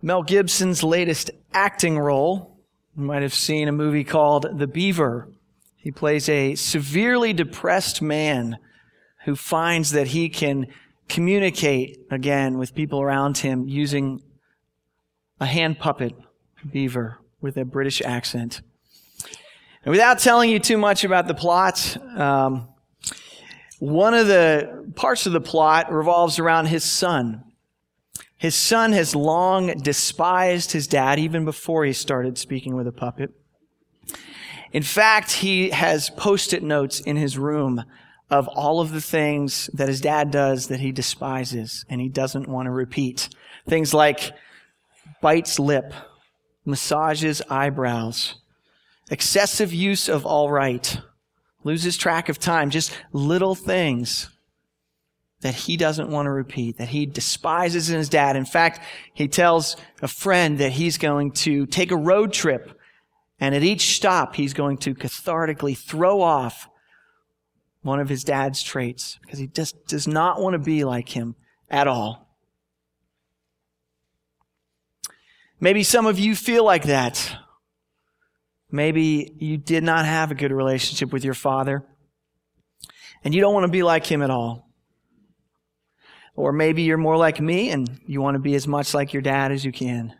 Mel Gibson's latest acting role. You might have seen a movie called The Beaver. He plays a severely depressed man who finds that he can communicate again with people around him using a hand puppet beaver with a British accent. And without telling you too much about the plot, um, one of the parts of the plot revolves around his son. His son has long despised his dad even before he started speaking with a puppet. In fact, he has post-it notes in his room of all of the things that his dad does that he despises and he doesn't want to repeat. Things like bites lip, massages eyebrows, excessive use of all right, loses track of time, just little things that he doesn't want to repeat, that he despises in his dad. In fact, he tells a friend that he's going to take a road trip and at each stop he's going to cathartically throw off one of his dad's traits because he just does not want to be like him at all. Maybe some of you feel like that. Maybe you did not have a good relationship with your father and you don't want to be like him at all. Or maybe you're more like me and you want to be as much like your dad as you can.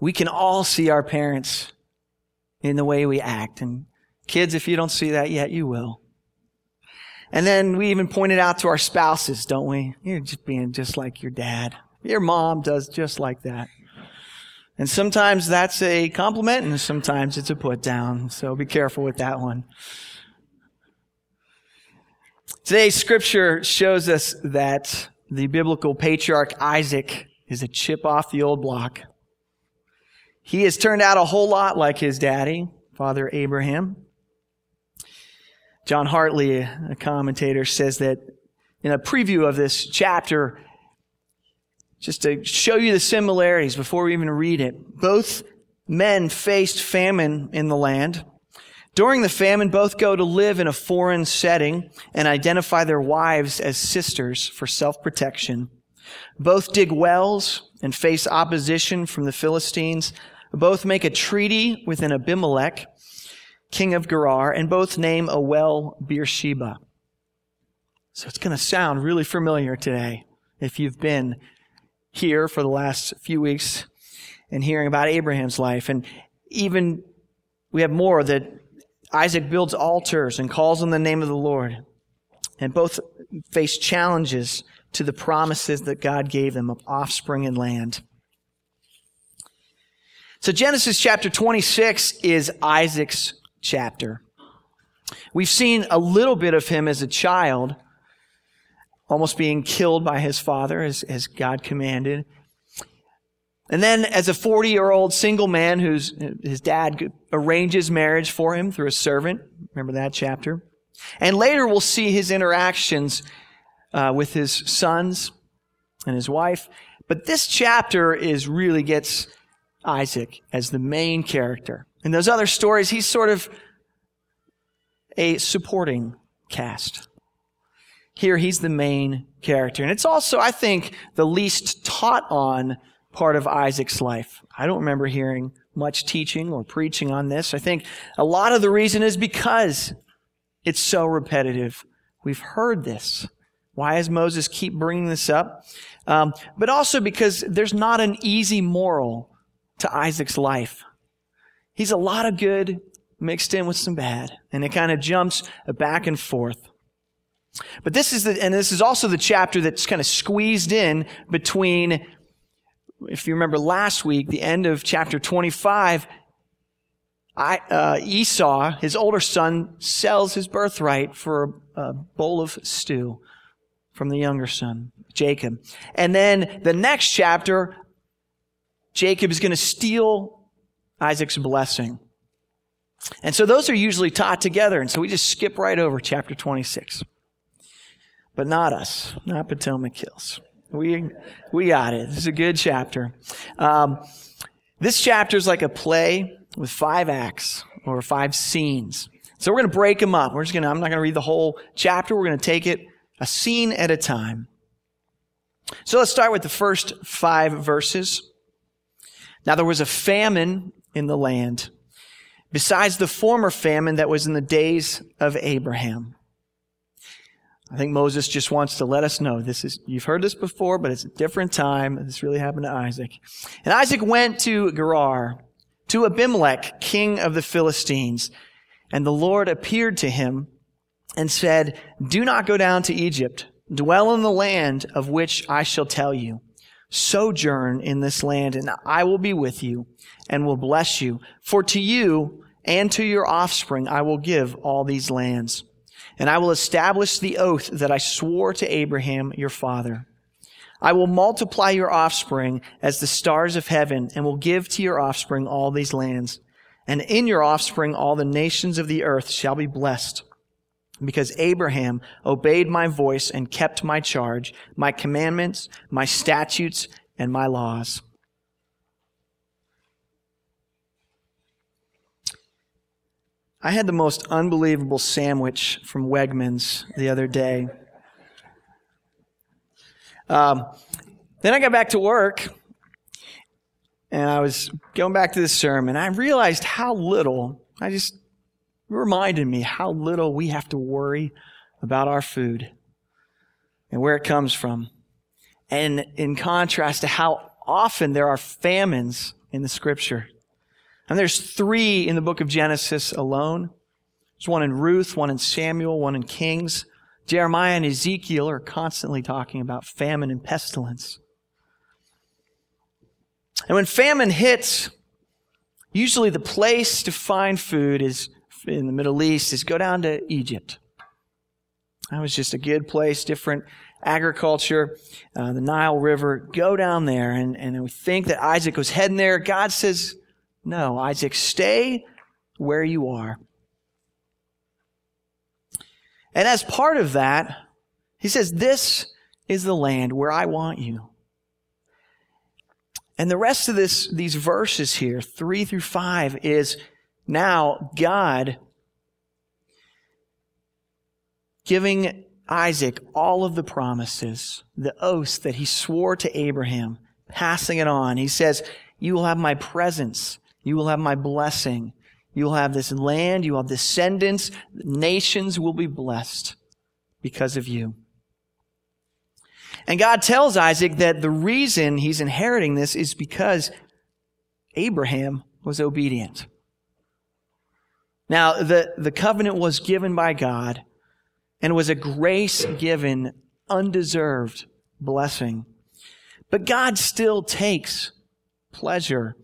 We can all see our parents in the way we act. And kids, if you don't see that yet, you will. And then we even point it out to our spouses, don't we? You're just being just like your dad. Your mom does just like that. And sometimes that's a compliment and sometimes it's a put down. So be careful with that one. Today's scripture shows us that the biblical patriarch Isaac is a chip off the old block. He has turned out a whole lot like his daddy, Father Abraham. John Hartley, a commentator, says that in a preview of this chapter, just to show you the similarities before we even read it. Both men faced famine in the land. During the famine, both go to live in a foreign setting and identify their wives as sisters for self-protection. Both dig wells and face opposition from the Philistines. Both make a treaty with an Abimelech, king of Gerar, and both name a well Beersheba. So it's going to sound really familiar today if you've been here for the last few weeks and hearing about Abraham's life. And even we have more that Isaac builds altars and calls on the name of the Lord. And both face challenges to the promises that God gave them of offspring and land. So Genesis chapter 26 is Isaac's chapter. We've seen a little bit of him as a child, almost being killed by his father as, as God commanded. And then as a 40 year old single man whose his dad arranges marriage for him through a servant. Remember that chapter? And later we'll see his interactions uh, with his sons and his wife. But this chapter is really gets Isaac as the main character. In those other stories, he's sort of a supporting cast. Here, he's the main character. And it's also, I think, the least taught on part of Isaac's life. I don't remember hearing much teaching or preaching on this. I think a lot of the reason is because it's so repetitive. We've heard this. Why does Moses keep bringing this up? Um, but also because there's not an easy moral to Isaac's life. He's a lot of good mixed in with some bad, and it kind of jumps back and forth. But this is the, and this is also the chapter that's kind of squeezed in between, if you remember last week, the end of chapter 25, I, uh, Esau, his older son, sells his birthright for a, a bowl of stew from the younger son, Jacob. And then the next chapter, Jacob is going to steal Isaac's blessing. And so those are usually taught together. And so we just skip right over chapter 26 but not us, not Potomac Hills. We, we got it. This is a good chapter. Um, this chapter is like a play with five acts or five scenes. So we're going to break them up. We're just going to, I'm not going to read the whole chapter. We're going to take it a scene at a time. So let's start with the first five verses. Now there was a famine in the land, besides the former famine that was in the days of Abraham. I think Moses just wants to let us know this is, you've heard this before, but it's a different time. This really happened to Isaac. And Isaac went to Gerar, to Abimelech, king of the Philistines. And the Lord appeared to him and said, Do not go down to Egypt. Dwell in the land of which I shall tell you. Sojourn in this land, and I will be with you and will bless you. For to you and to your offspring I will give all these lands and I will establish the oath that I swore to Abraham your father. I will multiply your offspring as the stars of heaven and will give to your offspring all these lands. And in your offspring all the nations of the earth shall be blessed. Because Abraham obeyed my voice and kept my charge, my commandments, my statutes, and my laws. I had the most unbelievable sandwich from Wegmans the other day. Um, then I got back to work and I was going back to the sermon. I realized how little, I just reminded me how little we have to worry about our food and where it comes from. And in contrast to how often there are famines in the scripture. And there's three in the book of Genesis alone. There's one in Ruth, one in Samuel, one in Kings. Jeremiah and Ezekiel are constantly talking about famine and pestilence. And when famine hits, usually the place to find food is in the Middle East is go down to Egypt. That was just a good place, different agriculture, uh, the Nile River. Go down there. And, and we think that Isaac was heading there. God says, no, Isaac, stay where you are. And as part of that, he says, This is the land where I want you. And the rest of this, these verses here, three through five, is now God giving Isaac all of the promises, the oaths that he swore to Abraham, passing it on. He says, You will have my presence. You will have my blessing. You will have this land. You will have descendants. Nations will be blessed because of you. And God tells Isaac that the reason he's inheriting this is because Abraham was obedient. Now, the, the covenant was given by God and was a grace given, undeserved blessing. But God still takes pleasure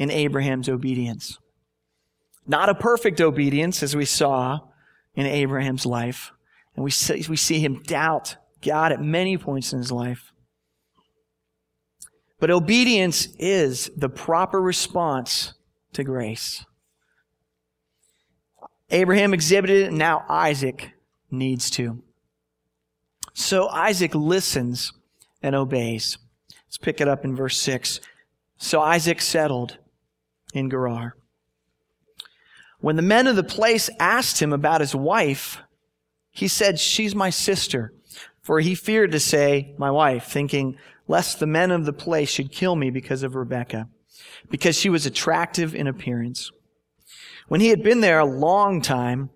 in Abraham's obedience. Not a perfect obedience, as we saw in Abraham's life. And we see, we see him doubt God at many points in his life. But obedience is the proper response to grace. Abraham exhibited it, now Isaac needs to. So Isaac listens and obeys. Let's pick it up in verse 6. So Isaac settled in Gerar. When the men of the place asked him about his wife, he said, She's my sister. For he feared to say, My wife, thinking, lest the men of the place should kill me because of Rebekah, because she was attractive in appearance. When he had been there a long time,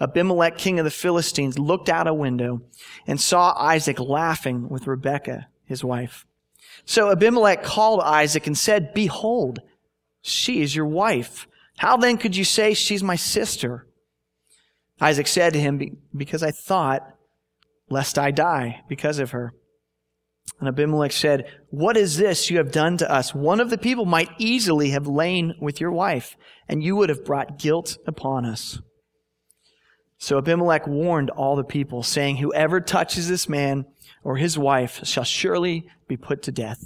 Abimelech, king of the Philistines, looked out a window and saw Isaac laughing with Rebekah, his wife. So Abimelech called Isaac and said, Behold, she is your wife. How then could you say she's my sister? Isaac said to him, Because I thought, lest I die because of her. And Abimelech said, What is this you have done to us? One of the people might easily have lain with your wife, and you would have brought guilt upon us. So Abimelech warned all the people, saying, Whoever touches this man or his wife shall surely be put to death.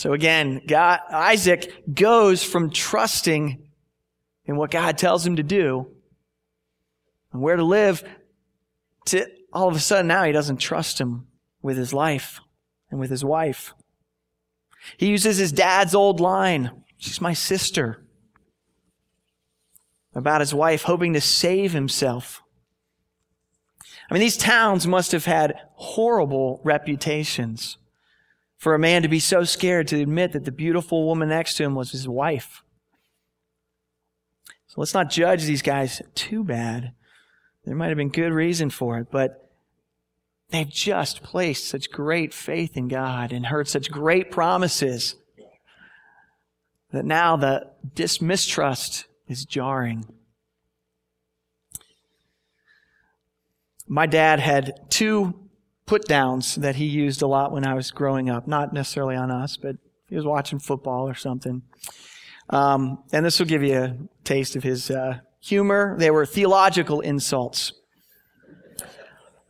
So again, God, Isaac goes from trusting in what God tells him to do and where to live to all of a sudden now he doesn't trust him with his life and with his wife. He uses his dad's old line. She's my sister. About his wife, hoping to save himself. I mean, these towns must have had horrible reputations for a man to be so scared to admit that the beautiful woman next to him was his wife. So let's not judge these guys too bad. There might have been good reason for it, but they've just placed such great faith in God and heard such great promises that now the dismistrust is jarring. My dad had two put downs that he used a lot when I was growing up. Not necessarily on us, but he was watching football or something. Um, and this will give you a taste of his uh, humor. They were theological insults.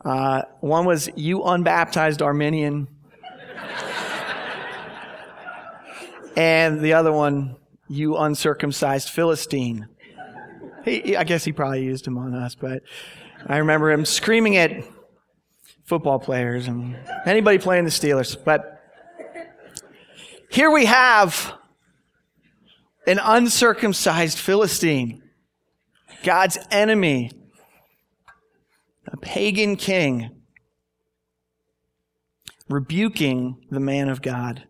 Uh, one was, you unbaptized Arminian. and the other one, you uncircumcised Philistine. He, I guess he probably used them on us, but I remember him screaming at football players and anybody playing the Steelers. But here we have an uncircumcised Philistine, God's enemy, a pagan king, rebuking the man of God.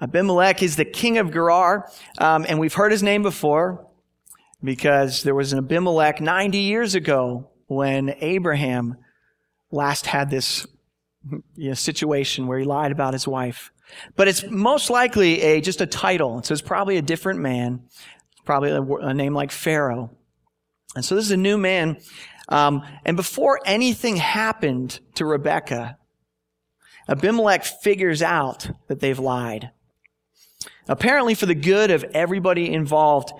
Abimelech is the king of Gerar, um, and we've heard his name before because there was an Abimelech 90 years ago when Abraham last had this you know, situation where he lied about his wife. But it's most likely a just a title. So it's probably a different man, probably a, a name like Pharaoh. And so this is a new man. Um, and before anything happened to Rebecca, Abimelech figures out that they've lied. Apparently, for the good of everybody involved,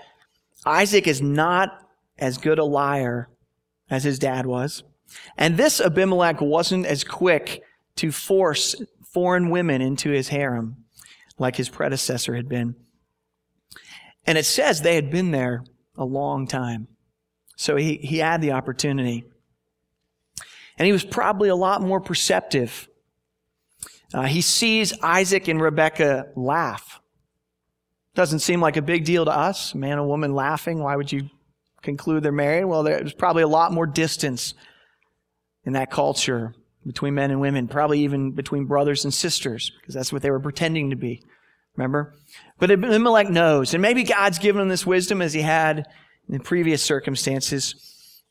Isaac is not as good a liar as his dad was. And this Abimelech wasn't as quick to force foreign women into his harem like his predecessor had been. And it says they had been there a long time. So he, he had the opportunity. And he was probably a lot more perceptive. Uh, he sees Isaac and Rebecca laugh. Doesn't seem like a big deal to us. Man and woman laughing. Why would you conclude they're married? Well, there's probably a lot more distance in that culture between men and women, probably even between brothers and sisters, because that's what they were pretending to be. Remember? But Abimelech knows, and maybe God's given him this wisdom as he had in previous circumstances.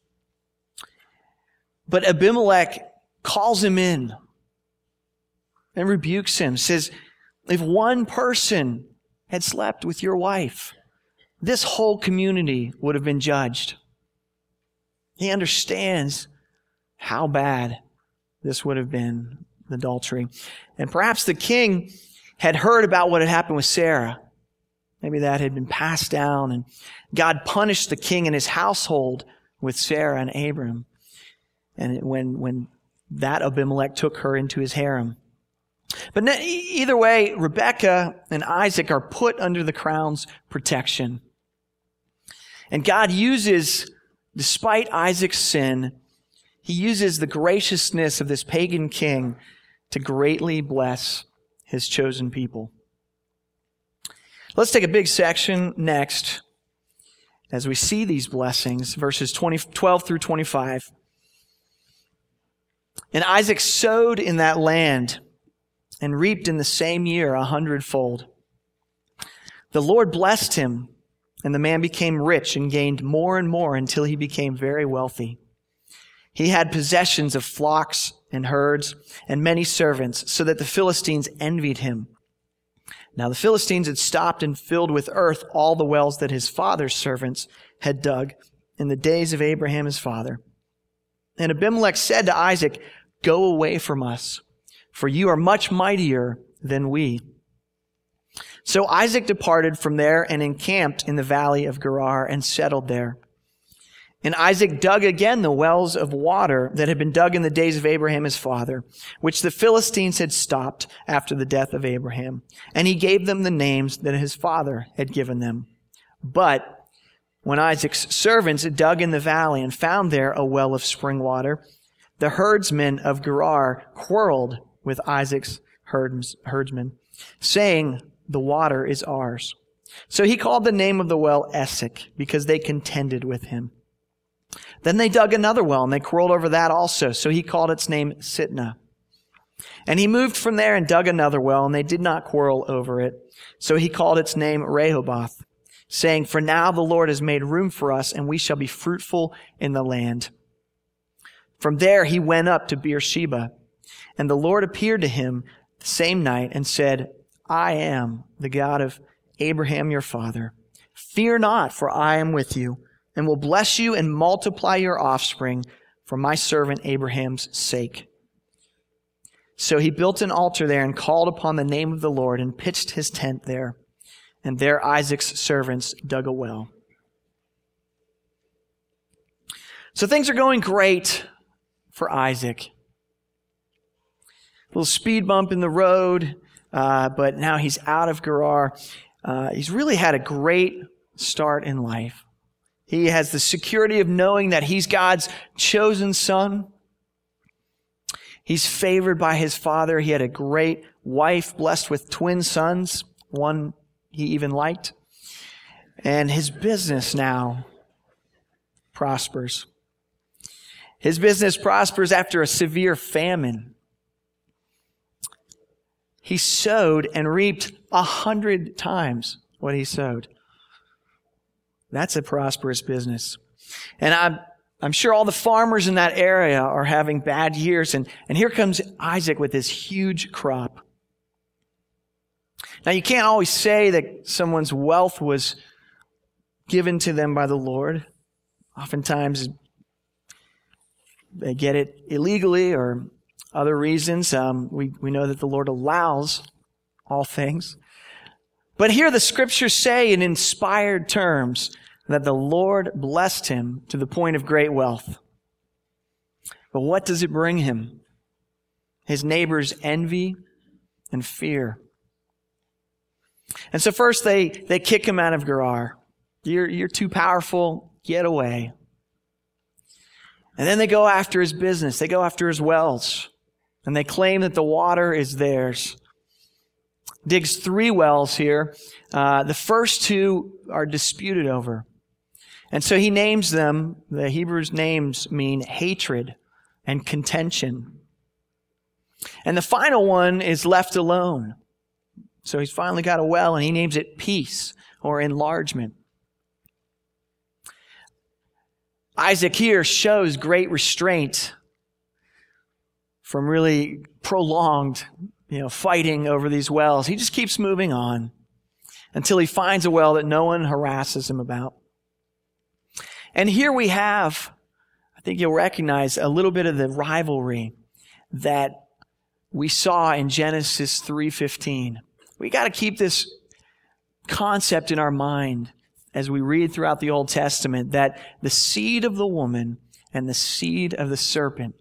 But Abimelech calls him in and rebukes him, says, if one person had slept with your wife, this whole community would have been judged. He understands how bad this would have been adultery. And perhaps the king had heard about what had happened with Sarah. Maybe that had been passed down and God punished the king and his household with Sarah and Abram. And when, when that Abimelech took her into his harem. But either way, Rebecca and Isaac are put under the crown's protection. And God uses, despite Isaac's sin, he uses the graciousness of this pagan king to greatly bless his chosen people. Let's take a big section next as we see these blessings, verses 20, 12 through 25. And Isaac sowed in that land and reaped in the same year a hundredfold. The Lord blessed him, and the man became rich and gained more and more until he became very wealthy. He had possessions of flocks and herds and many servants, so that the Philistines envied him. Now the Philistines had stopped and filled with earth all the wells that his father's servants had dug in the days of Abraham his father. And Abimelech said to Isaac, Go away from us, for you are much mightier than we. So Isaac departed from there and encamped in the valley of Gerar and settled there. And Isaac dug again the wells of water that had been dug in the days of Abraham his father, which the Philistines had stopped after the death of Abraham. And he gave them the names that his father had given them. But when Isaac's servants dug in the valley and found there a well of spring water, the herdsmen of Gerar quarreled with Isaac's herdsmen, saying, The water is ours. So he called the name of the well Esek, because they contended with him. Then they dug another well and they quarreled over that also. So he called its name Sitnah. And he moved from there and dug another well and they did not quarrel over it. So he called its name Rehoboth, saying, For now the Lord has made room for us and we shall be fruitful in the land. From there he went up to Beersheba and the Lord appeared to him the same night and said, I am the God of Abraham your father. Fear not, for I am with you and will bless you and multiply your offspring for my servant Abraham's sake. So he built an altar there and called upon the name of the Lord and pitched his tent there. And there Isaac's servants dug a well. So things are going great for Isaac. A little speed bump in the road, uh, but now he's out of Gerar. Uh, he's really had a great start in life. He has the security of knowing that he's God's chosen son. He's favored by his father. He had a great wife, blessed with twin sons, one he even liked. And his business now prospers. His business prospers after a severe famine. He sowed and reaped a hundred times what he sowed. That's a prosperous business. And I'm, I'm sure all the farmers in that area are having bad years. And, and here comes Isaac with this huge crop. Now, you can't always say that someone's wealth was given to them by the Lord. Oftentimes, they get it illegally or other reasons. Um, we, we know that the Lord allows all things. But here the scriptures say in inspired terms that the Lord blessed him to the point of great wealth. But what does it bring him? His neighbors' envy and fear. And so first they, they kick him out of Gerar. You're, you're too powerful. Get away. And then they go after his business. They go after his wells. And they claim that the water is theirs digs three wells here. Uh, the first two are disputed over. And so he names them, the Hebrews' names mean hatred and contention. And the final one is left alone. So he's finally got a well and he names it peace or enlargement. Isaac here shows great restraint from really prolonged you know, fighting over these wells. He just keeps moving on until he finds a well that no one harasses him about. And here we have, I think you'll recognize a little bit of the rivalry that we saw in Genesis 3:15. We got to keep this concept in our mind as we read throughout the Old Testament that the seed of the woman and the seed of the serpent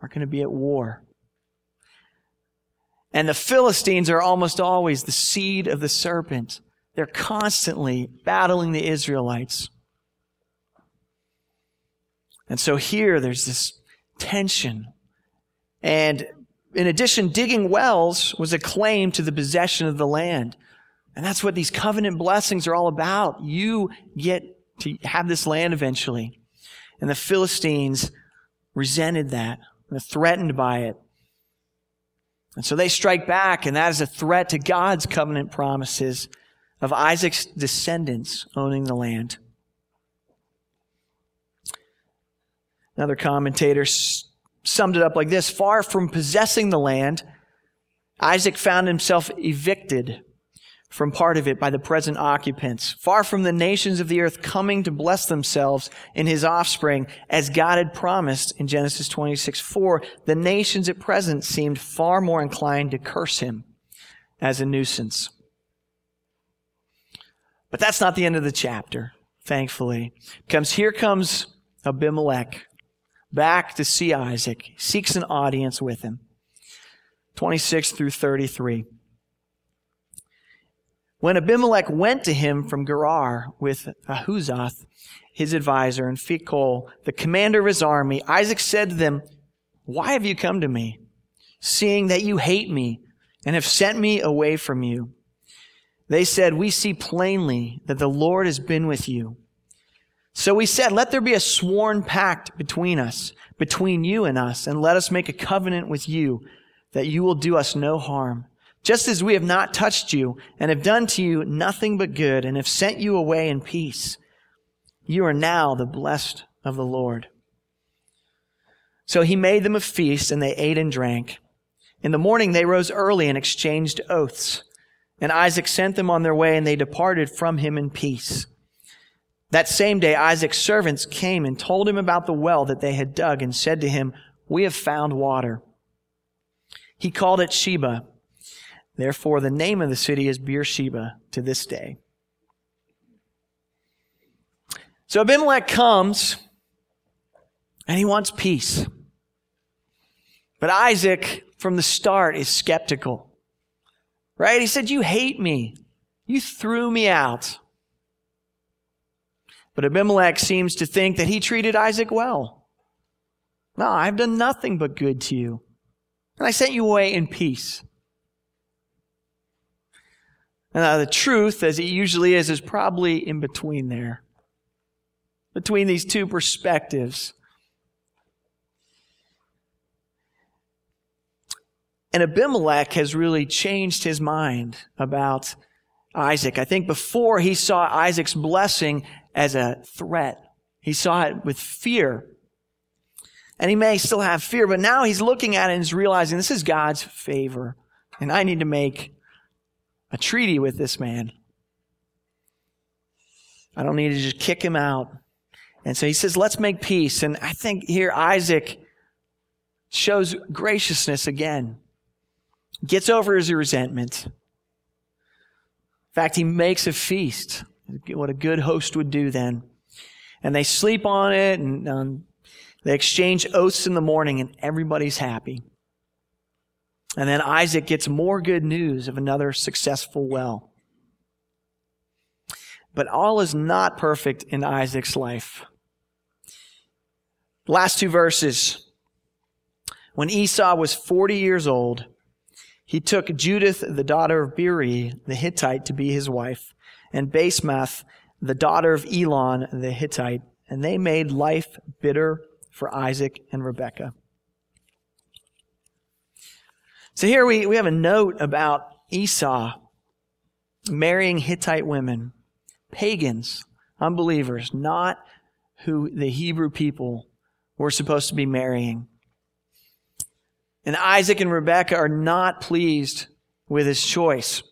are going to be at war. And the Philistines are almost always the seed of the serpent. They're constantly battling the Israelites. And so here there's this tension. And in addition, digging wells was a claim to the possession of the land. And that's what these covenant blessings are all about. You get to have this land eventually. And the Philistines resented that. They're threatened by it. And so they strike back, and that is a threat to God's covenant promises of Isaac's descendants owning the land. Another commentator summed it up like this Far from possessing the land, Isaac found himself evicted from part of it by the present occupants, far from the nations of the earth coming to bless themselves in his offspring, as God had promised in Genesis 26 4, the nations at present seemed far more inclined to curse him as a nuisance. But that's not the end of the chapter, thankfully. Comes here comes Abimelech back to see Isaac, seeks an audience with him. 26 through 33. When Abimelech went to him from Gerar with Ahuzzath, his advisor, and Phicol, the commander of his army, Isaac said to them, Why have you come to me, seeing that you hate me and have sent me away from you? They said, We see plainly that the Lord has been with you. So we said, let there be a sworn pact between us, between you and us, and let us make a covenant with you that you will do us no harm. Just as we have not touched you and have done to you nothing but good and have sent you away in peace. You are now the blessed of the Lord. So he made them a feast and they ate and drank. In the morning they rose early and exchanged oaths. And Isaac sent them on their way and they departed from him in peace. That same day Isaac's servants came and told him about the well that they had dug and said to him, We have found water. He called it Shibah. Therefore the name of the city is Beersheba to this day. So Abimelech comes and he wants peace. But Isaac, from the start, is skeptical. Right? He said, You hate me. You threw me out. But Abimelech seems to think that he treated Isaac well. No, I've done nothing but good to you. And I sent you away in peace. And uh, the truth, as it usually is, is probably in between there between these two perspectives. And Abimelech has really changed his mind about Isaac. I think before he saw Isaac's blessing as a threat. He saw it with fear. And he may still have fear, but now he's looking at it and he's realizing this is God's favor. And I need to make a treaty with this man. I don't need to just kick him out. And so he says, let's make peace. And I think here Isaac shows graciousness again, gets over his resentment. In fact, he makes a feast, what a good host would do then. And they sleep on it and um, they exchange oaths in the morning and everybody's happy. And then Isaac gets more good news of another successful well. But all is not perfect in Isaac's life. Last two verses. When Esau was 40 years old, he took Judith, the daughter of Beeri, the Hittite, to be his wife, and Basemath, the daughter of Elon, the Hittite, and they made life bitter for Isaac and Rebekah. So here we, we have a note about Esau marrying Hittite women, pagans, unbelievers, not who the Hebrew people we're supposed to be marrying. And Isaac and Rebekah are not pleased with his choice.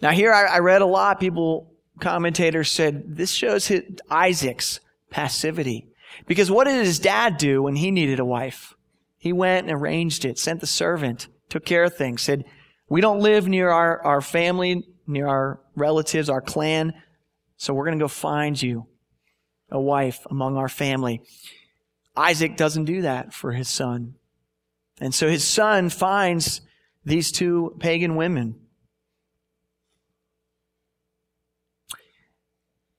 Now, here I, I read a lot. People, commentators said this shows his, Isaac's passivity. Because what did his dad do when he needed a wife? He went and arranged it, sent the servant, took care of things, said, We don't live near our, our family, near our relatives, our clan, so we're going to go find you a wife among our family. Isaac doesn't do that for his son. And so his son finds these two pagan women.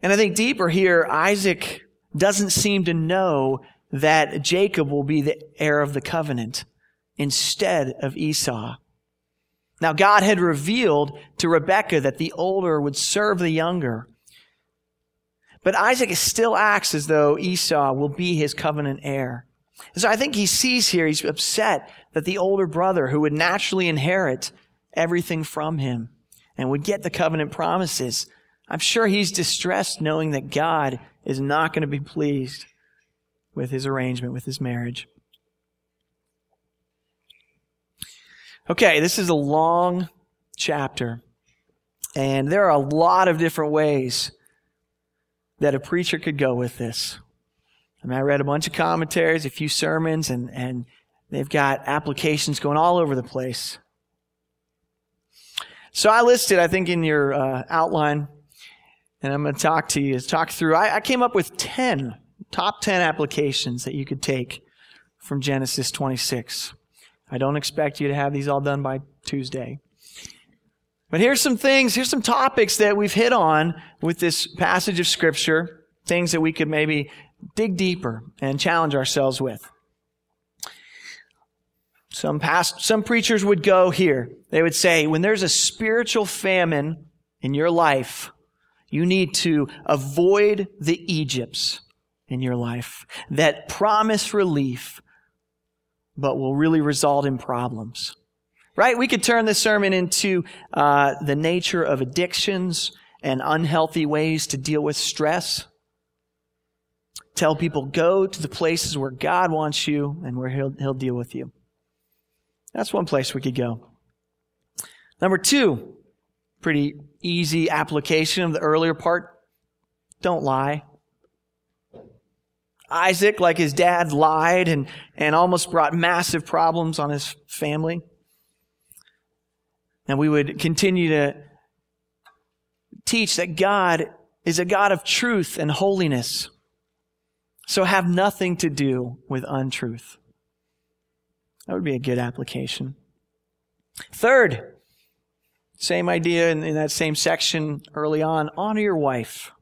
And I think deeper here, Isaac doesn't seem to know that Jacob will be the heir of the covenant instead of Esau. Now, God had revealed to Rebekah that the older would serve the younger. But Isaac still acts as though Esau will be his covenant heir. And so I think he sees here, he's upset that the older brother who would naturally inherit everything from him and would get the covenant promises, I'm sure he's distressed knowing that God is not going to be pleased with his arrangement, with his marriage. Okay, this is a long chapter, and there are a lot of different ways that a preacher could go with this. I mean, I read a bunch of commentaries, a few sermons, and, and they've got applications going all over the place. So I listed, I think, in your uh, outline, and I'm going to talk to you, talk through. I, I came up with 10, top 10 applications that you could take from Genesis 26. I don't expect you to have these all done by Tuesday. But here's some things, here's some topics that we've hit on with this passage of Scripture, things that we could maybe dig deeper and challenge ourselves with. Some past, some preachers would go here. They would say, when there's a spiritual famine in your life, You need to avoid the Egypts in your life that promise relief, but will really result in problems. Right? We could turn this sermon into uh, the nature of addictions and unhealthy ways to deal with stress. Tell people, go to the places where God wants you and where He'll, he'll deal with you. That's one place we could go. Number two, pretty easy application of the earlier part. Don't lie. Isaac, like his dad, lied and, and almost brought massive problems on his family. And we would continue to teach that God is a God of truth and holiness. So have nothing to do with untruth. That would be a good application. Third, same idea in, in, that same section early on honor your wife.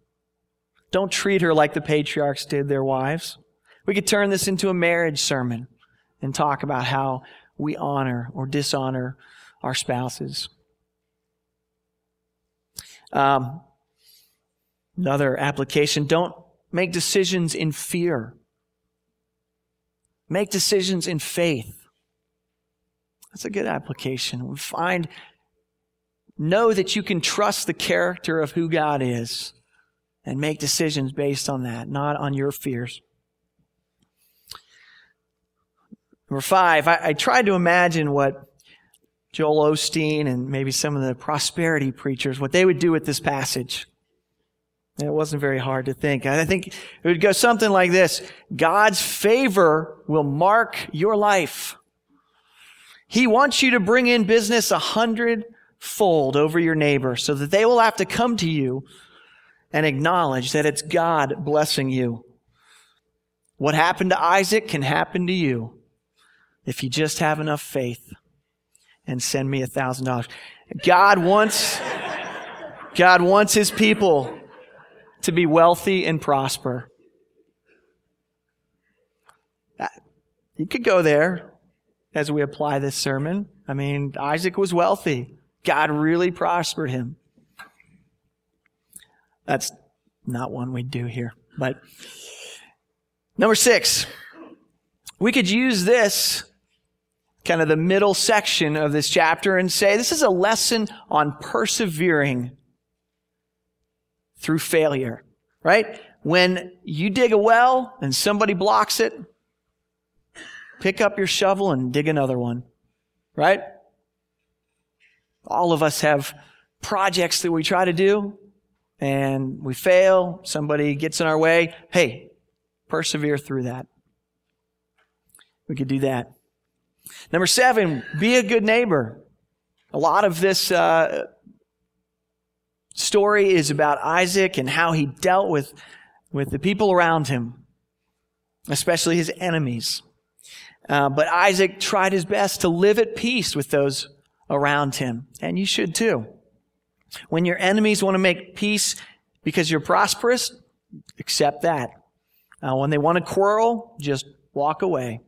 Don't treat her like the patriarchs did their wives. We could turn this into a marriage sermon and talk about how we honor or dishonor our spouses. Um, another application don't make decisions in fear, make decisions in faith. That's a good application. We find, know that you can trust the character of who God is and make decisions based on that, not on your fears. Number five, I, I tried to imagine what Joel Osteen and maybe some of the prosperity preachers, what they would do with this passage. And it wasn't very hard to think. I think it would go something like this. God's favor will mark your life. He wants you to bring in business a hundredfold over your neighbor so that they will have to come to you and acknowledge that it's God blessing you. What happened to Isaac can happen to you if you just have enough faith and send me a thousand dollars. God wants, God wants his people to be wealthy and prosper. Uh, you could go there as we apply this sermon. I mean, Isaac was wealthy. God really prospered him. That's not one we'd do here. But number six, we could use this kind of the middle section of this chapter and say this is a lesson on persevering through failure, right? When you dig a well and somebody blocks it, pick up your shovel and dig another one, right? All of us have projects that we try to do and we fail. Somebody gets in our way. Hey, persevere through that. We could do that. Number seven, be a good neighbor. A lot of this uh, story is about Isaac and how he dealt with, with the people around him, especially his enemies. Uh, but Isaac tried his best to live at peace with those around him, and you should too. When your enemies want to make peace because you're prosperous, accept that. Uh, when they want to quarrel, just walk away.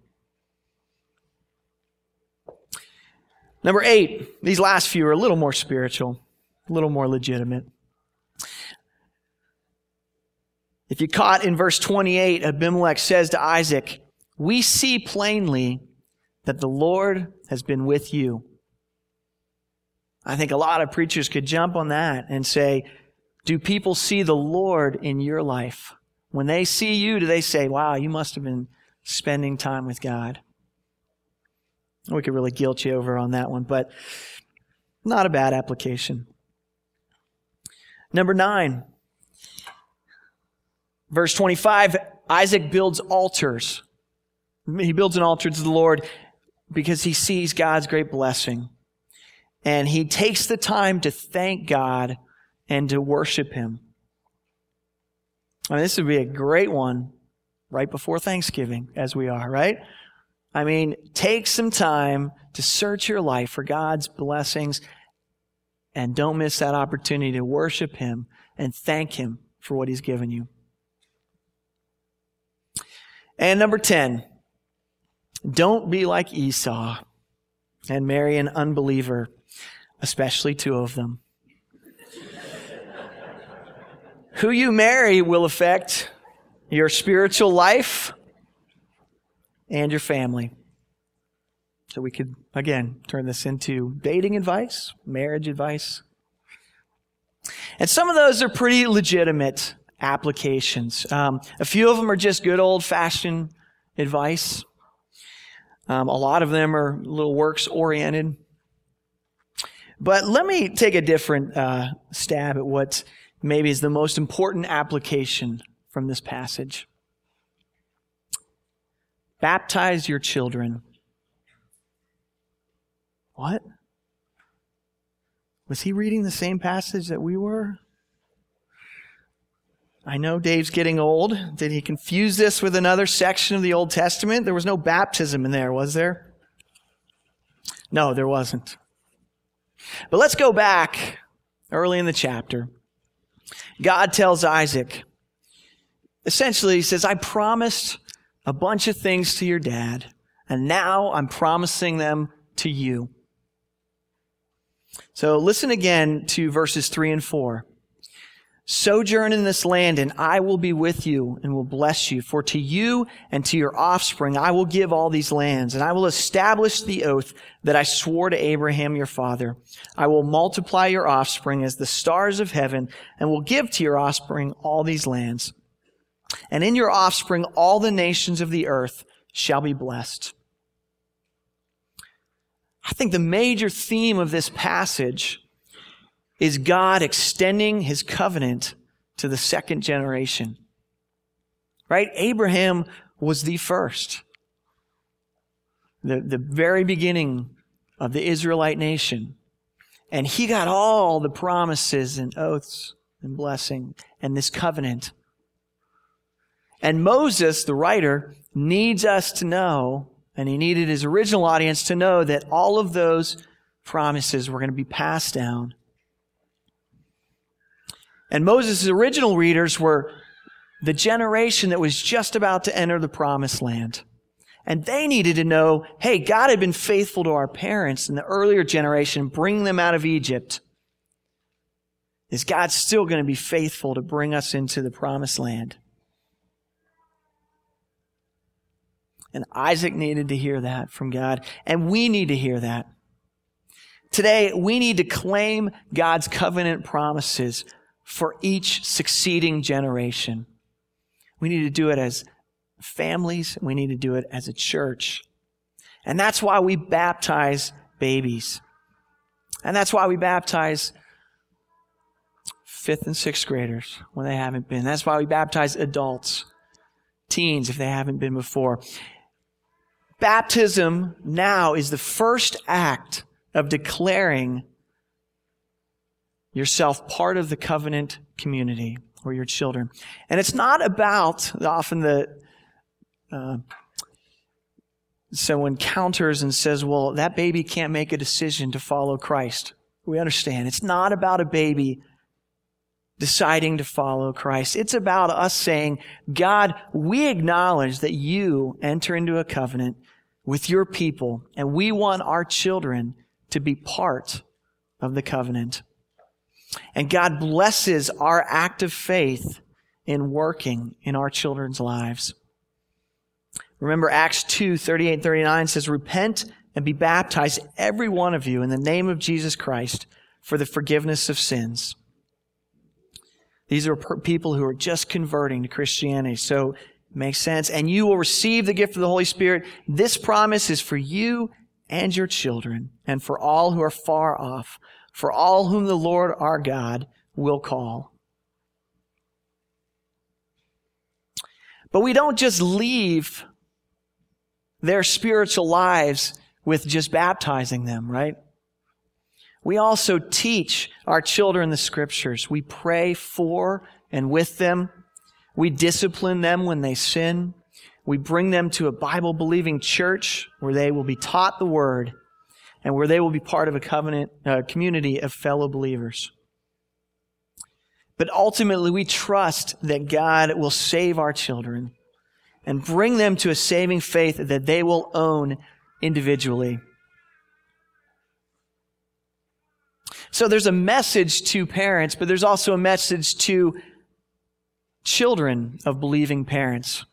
Number eight, these last few are a little more spiritual, a little more legitimate. If you caught in verse 28, Abimelech says to Isaac, We see plainly that the Lord has been with you. I think a lot of preachers could jump on that and say, Do people see the Lord in your life? When they see you, do they say, Wow, you must have been spending time with God? We could really guilt you over on that one, but not a bad application. Number nine, verse 25, Isaac builds altars. He builds an altar to the Lord because he sees God's great blessing. And he takes the time to thank God and to worship him. I mean, this would be a great one right before Thanksgiving, as we are, right? I mean, take some time to search your life for God's blessings and don't miss that opportunity to worship Him and thank Him for what He's given you. And number 10, don't be like Esau and marry an unbeliever, especially two of them. Who you marry will affect your spiritual life and your family. So we could, again, turn this into dating advice, marriage advice. And some of those are pretty legitimate applications. Um, a few of them are just good old fashioned advice. Um, a lot of them are little works oriented. But let me take a different uh, stab at what maybe is the most important application from this passage. Baptize your children. What? Was he reading the same passage that we were? I know Dave's getting old. Did he confuse this with another section of the Old Testament? There was no baptism in there, was there? No, there wasn't. But let's go back early in the chapter. God tells Isaac, essentially, he says, I promised a bunch of things to your dad, and now I'm promising them to you. So listen again to verses 3 and 4. Sojourn in this land, and I will be with you and will bless you. For to you and to your offspring I will give all these lands, and I will establish the oath that I swore to Abraham your father. I will multiply your offspring as the stars of heaven, and will give to your offspring all these lands. And in your offspring all the nations of the earth shall be blessed. I think the major theme of this passage is God extending his covenant to the second generation. Right? Abraham was the first. The, the very beginning of the Israelite nation. And he got all the promises and oaths and blessing and this covenant. And Moses, the writer, needs us to know, and he needed his original audience to know that all of those promises were going to be passed down and Moses' original readers were the generation that was just about to enter the promised land. And they needed to know, hey, God had been faithful to our parents in the earlier generation, bringing them out of Egypt. Is God still going to be faithful to bring us into the promised land? And Isaac needed to hear that from God. And we need to hear that. Today, we need to claim God's covenant promises for each succeeding generation. We need to do it as families. We need to do it as a church. And that's why we baptize babies. And that's why we baptize fifth and sixth graders when they haven't been. That's why we baptize adults, teens if they haven't been before. Baptism now is the first act of declaring yourself part of the covenant community or your children. And it's not about often the uh, someone counters and says, well, that baby can't make a decision to follow Christ. We understand. It's not about a baby deciding to follow Christ. It's about us saying, God, we acknowledge that you enter into a covenant with your people, and we want our children to be part of the covenant. And God blesses our act of faith in working in our children's lives. Remember Acts 2, 38 and 39 says, Repent and be baptized, every one of you, in the name of Jesus Christ for the forgiveness of sins. These are people who are just converting to Christianity. So it makes sense. And you will receive the gift of the Holy Spirit. This promise is for you and your children and for all who are far off for all whom the Lord our God will call. But we don't just leave their spiritual lives with just baptizing them, right? We also teach our children the scriptures. We pray for and with them. We discipline them when they sin. We bring them to a Bible believing church where they will be taught the word and where they will be part of a covenant uh, community of fellow believers. But ultimately, we trust that God will save our children and bring them to a saving faith that they will own individually. So there's a message to parents, but there's also a message to children of believing parents.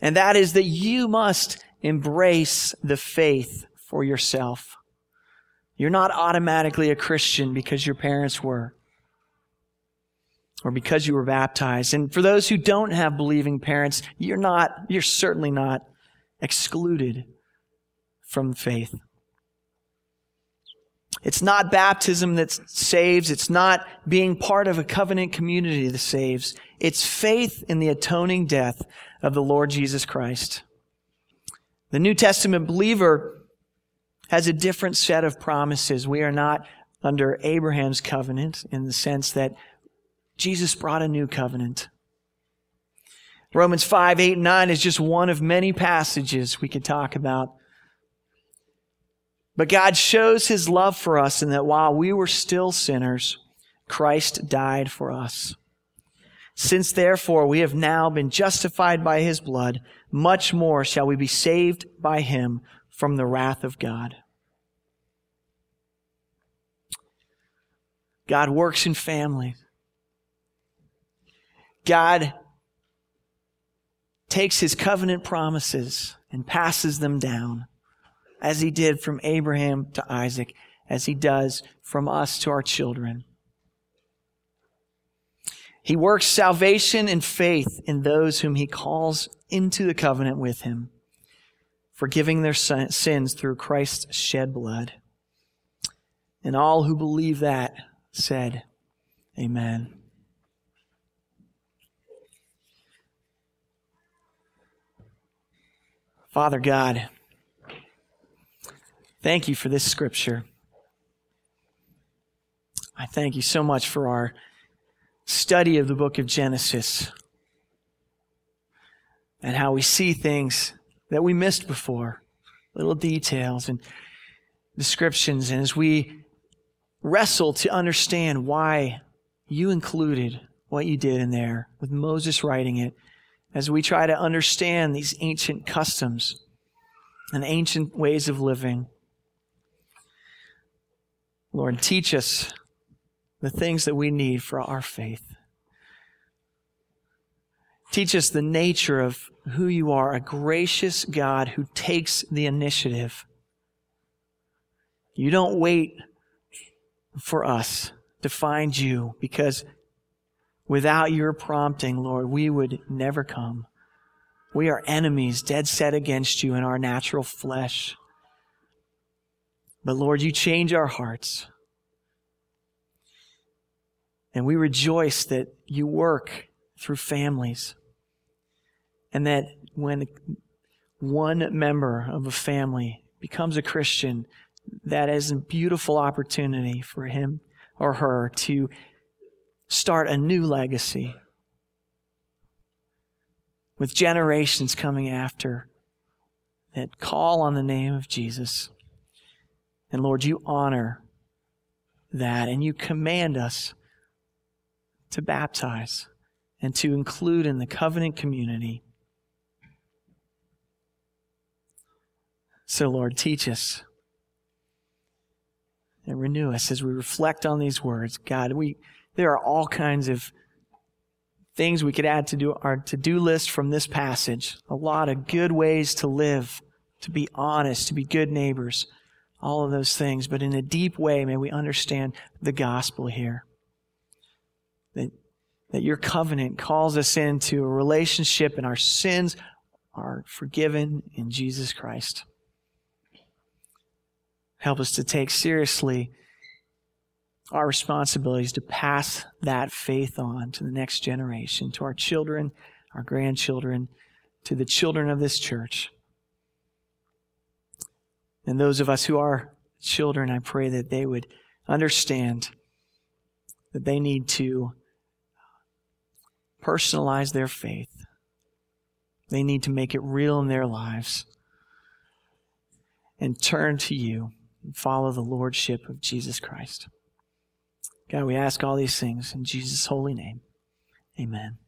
And that is that you must embrace the faith for yourself. You're not automatically a Christian because your parents were or because you were baptized. And for those who don't have believing parents, you're not, you're certainly not excluded from faith. It's not baptism that saves. It's not being part of a covenant community that saves. It's faith in the atoning death of the Lord Jesus Christ. The New Testament believer has a different set of promises. We are not under Abraham's covenant in the sense that Jesus brought a new covenant. Romans 5, 8, and 9 is just one of many passages we could talk about. But God shows his love for us in that while we were still sinners, Christ died for us. Since therefore we have now been justified by his blood, much more shall we be saved by him from the wrath of God. God works in families. God takes his covenant promises and passes them down as he did from Abraham to Isaac, as he does from us to our children. He works salvation and faith in those whom he calls into the covenant with him, forgiving their sins through Christ's shed blood. And all who believe that said, Amen. Father God, thank you for this scripture. I thank you so much for our study of the book of Genesis and how we see things that we missed before, little details and descriptions. And as we wrestle to understand why you included what you did in there with Moses writing it, as we try to understand these ancient customs and ancient ways of living. Lord, teach us the things that we need for our faith. Teach us the nature of who you are, a gracious God who takes the initiative. You don't wait for us to find you because Without your prompting, Lord, we would never come. We are enemies, dead set against you in our natural flesh. But Lord, you change our hearts. And we rejoice that you work through families. And that when one member of a family becomes a Christian, that is a beautiful opportunity for him or her to start a new legacy with generations coming after that call on the name of Jesus. And Lord, you honor that and you command us to baptize and to include in the covenant community. So, Lord, teach us and renew us as we reflect on these words. God, we there are all kinds of things we could add to do our to-do list from this passage. A lot of good ways to live, to be honest, to be good neighbors, all of those things. But in a deep way, may we understand the gospel here. That, that your covenant calls us into a relationship and our sins are forgiven in Jesus Christ. Help us to take seriously our responsibility is to pass that faith on to the next generation, to our children, our grandchildren, to the children of this church. And those of us who are children, I pray that they would understand that they need to personalize their faith. They need to make it real in their lives and turn to you and follow the lordship of Jesus Christ. God, we ask all these things in Jesus' holy name. Amen.